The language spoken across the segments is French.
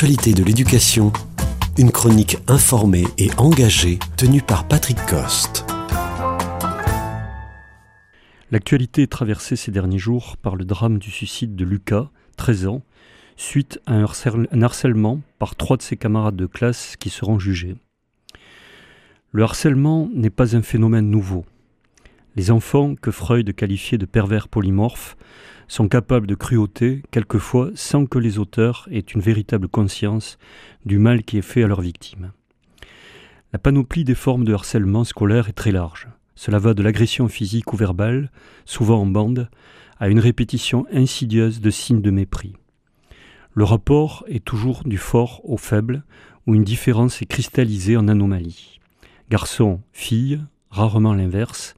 L'actualité de l'éducation, une chronique informée et engagée tenue par Patrick Coste. L'actualité est traversée ces derniers jours par le drame du suicide de Lucas, 13 ans, suite à un harcèlement par trois de ses camarades de classe qui seront jugés. Le harcèlement n'est pas un phénomène nouveau. Les enfants, que Freud qualifiait de pervers polymorphes, sont capables de cruauté, quelquefois sans que les auteurs aient une véritable conscience du mal qui est fait à leurs victimes. La panoplie des formes de harcèlement scolaire est très large. Cela va de l'agression physique ou verbale, souvent en bande, à une répétition insidieuse de signes de mépris. Le rapport est toujours du fort au faible, où une différence est cristallisée en anomalie. Garçon, fille, rarement l'inverse,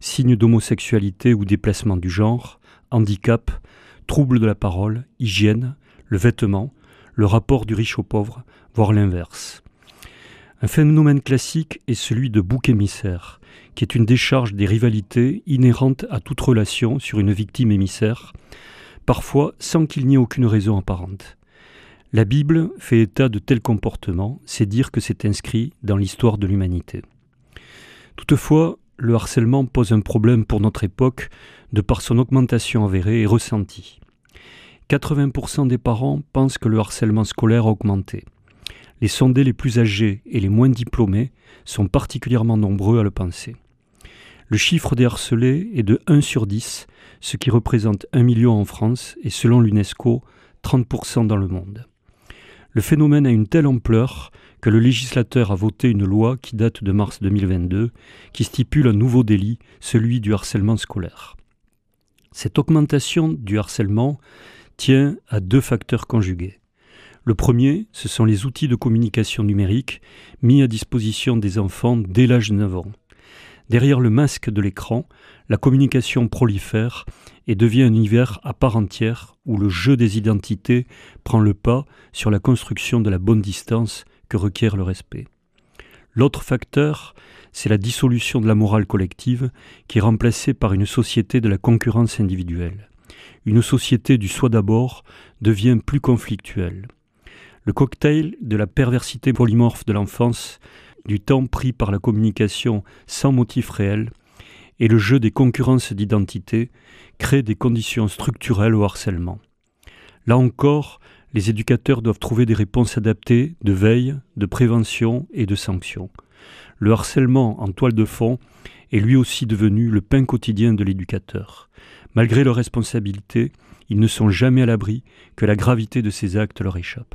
signes d'homosexualité ou déplacement du genre, handicap, troubles de la parole, hygiène, le vêtement, le rapport du riche au pauvre, voire l'inverse. Un phénomène classique est celui de bouc émissaire, qui est une décharge des rivalités inhérentes à toute relation sur une victime émissaire, parfois sans qu'il n'y ait aucune raison apparente. La Bible fait état de tels comportements, c'est dire que c'est inscrit dans l'histoire de l'humanité. Toutefois, le harcèlement pose un problème pour notre époque de par son augmentation avérée et ressentie. 80% des parents pensent que le harcèlement scolaire a augmenté. Les sondés les plus âgés et les moins diplômés sont particulièrement nombreux à le penser. Le chiffre des harcelés est de 1 sur 10, ce qui représente 1 million en France et selon l'UNESCO 30% dans le monde. Le phénomène a une telle ampleur que le législateur a voté une loi qui date de mars 2022 qui stipule un nouveau délit, celui du harcèlement scolaire. Cette augmentation du harcèlement tient à deux facteurs conjugués. Le premier, ce sont les outils de communication numérique mis à disposition des enfants dès l'âge de 9 ans. Derrière le masque de l'écran, la communication prolifère et devient un univers à part entière où le jeu des identités prend le pas sur la construction de la bonne distance que requiert le respect. L'autre facteur, c'est la dissolution de la morale collective qui est remplacée par une société de la concurrence individuelle. Une société du soi d'abord devient plus conflictuelle. Le cocktail de la perversité polymorphe de l'enfance, du temps pris par la communication sans motif réel, et le jeu des concurrences d'identité crée des conditions structurelles au harcèlement. Là encore, les éducateurs doivent trouver des réponses adaptées de veille, de prévention et de sanction. Le harcèlement en toile de fond est lui aussi devenu le pain quotidien de l'éducateur. Malgré leurs responsabilités, ils ne sont jamais à l'abri que la gravité de ces actes leur échappe.